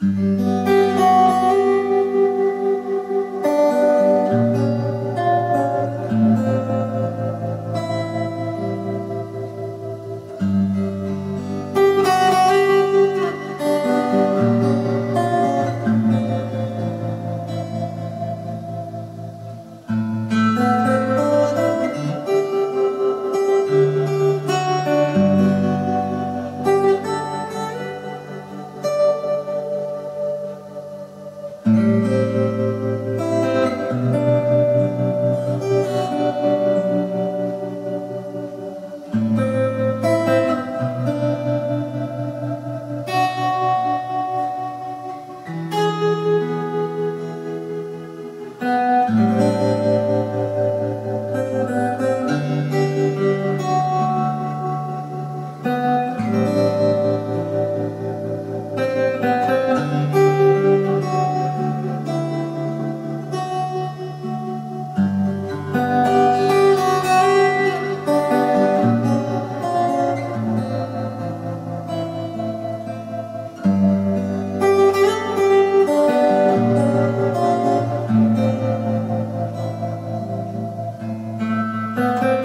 Thank Música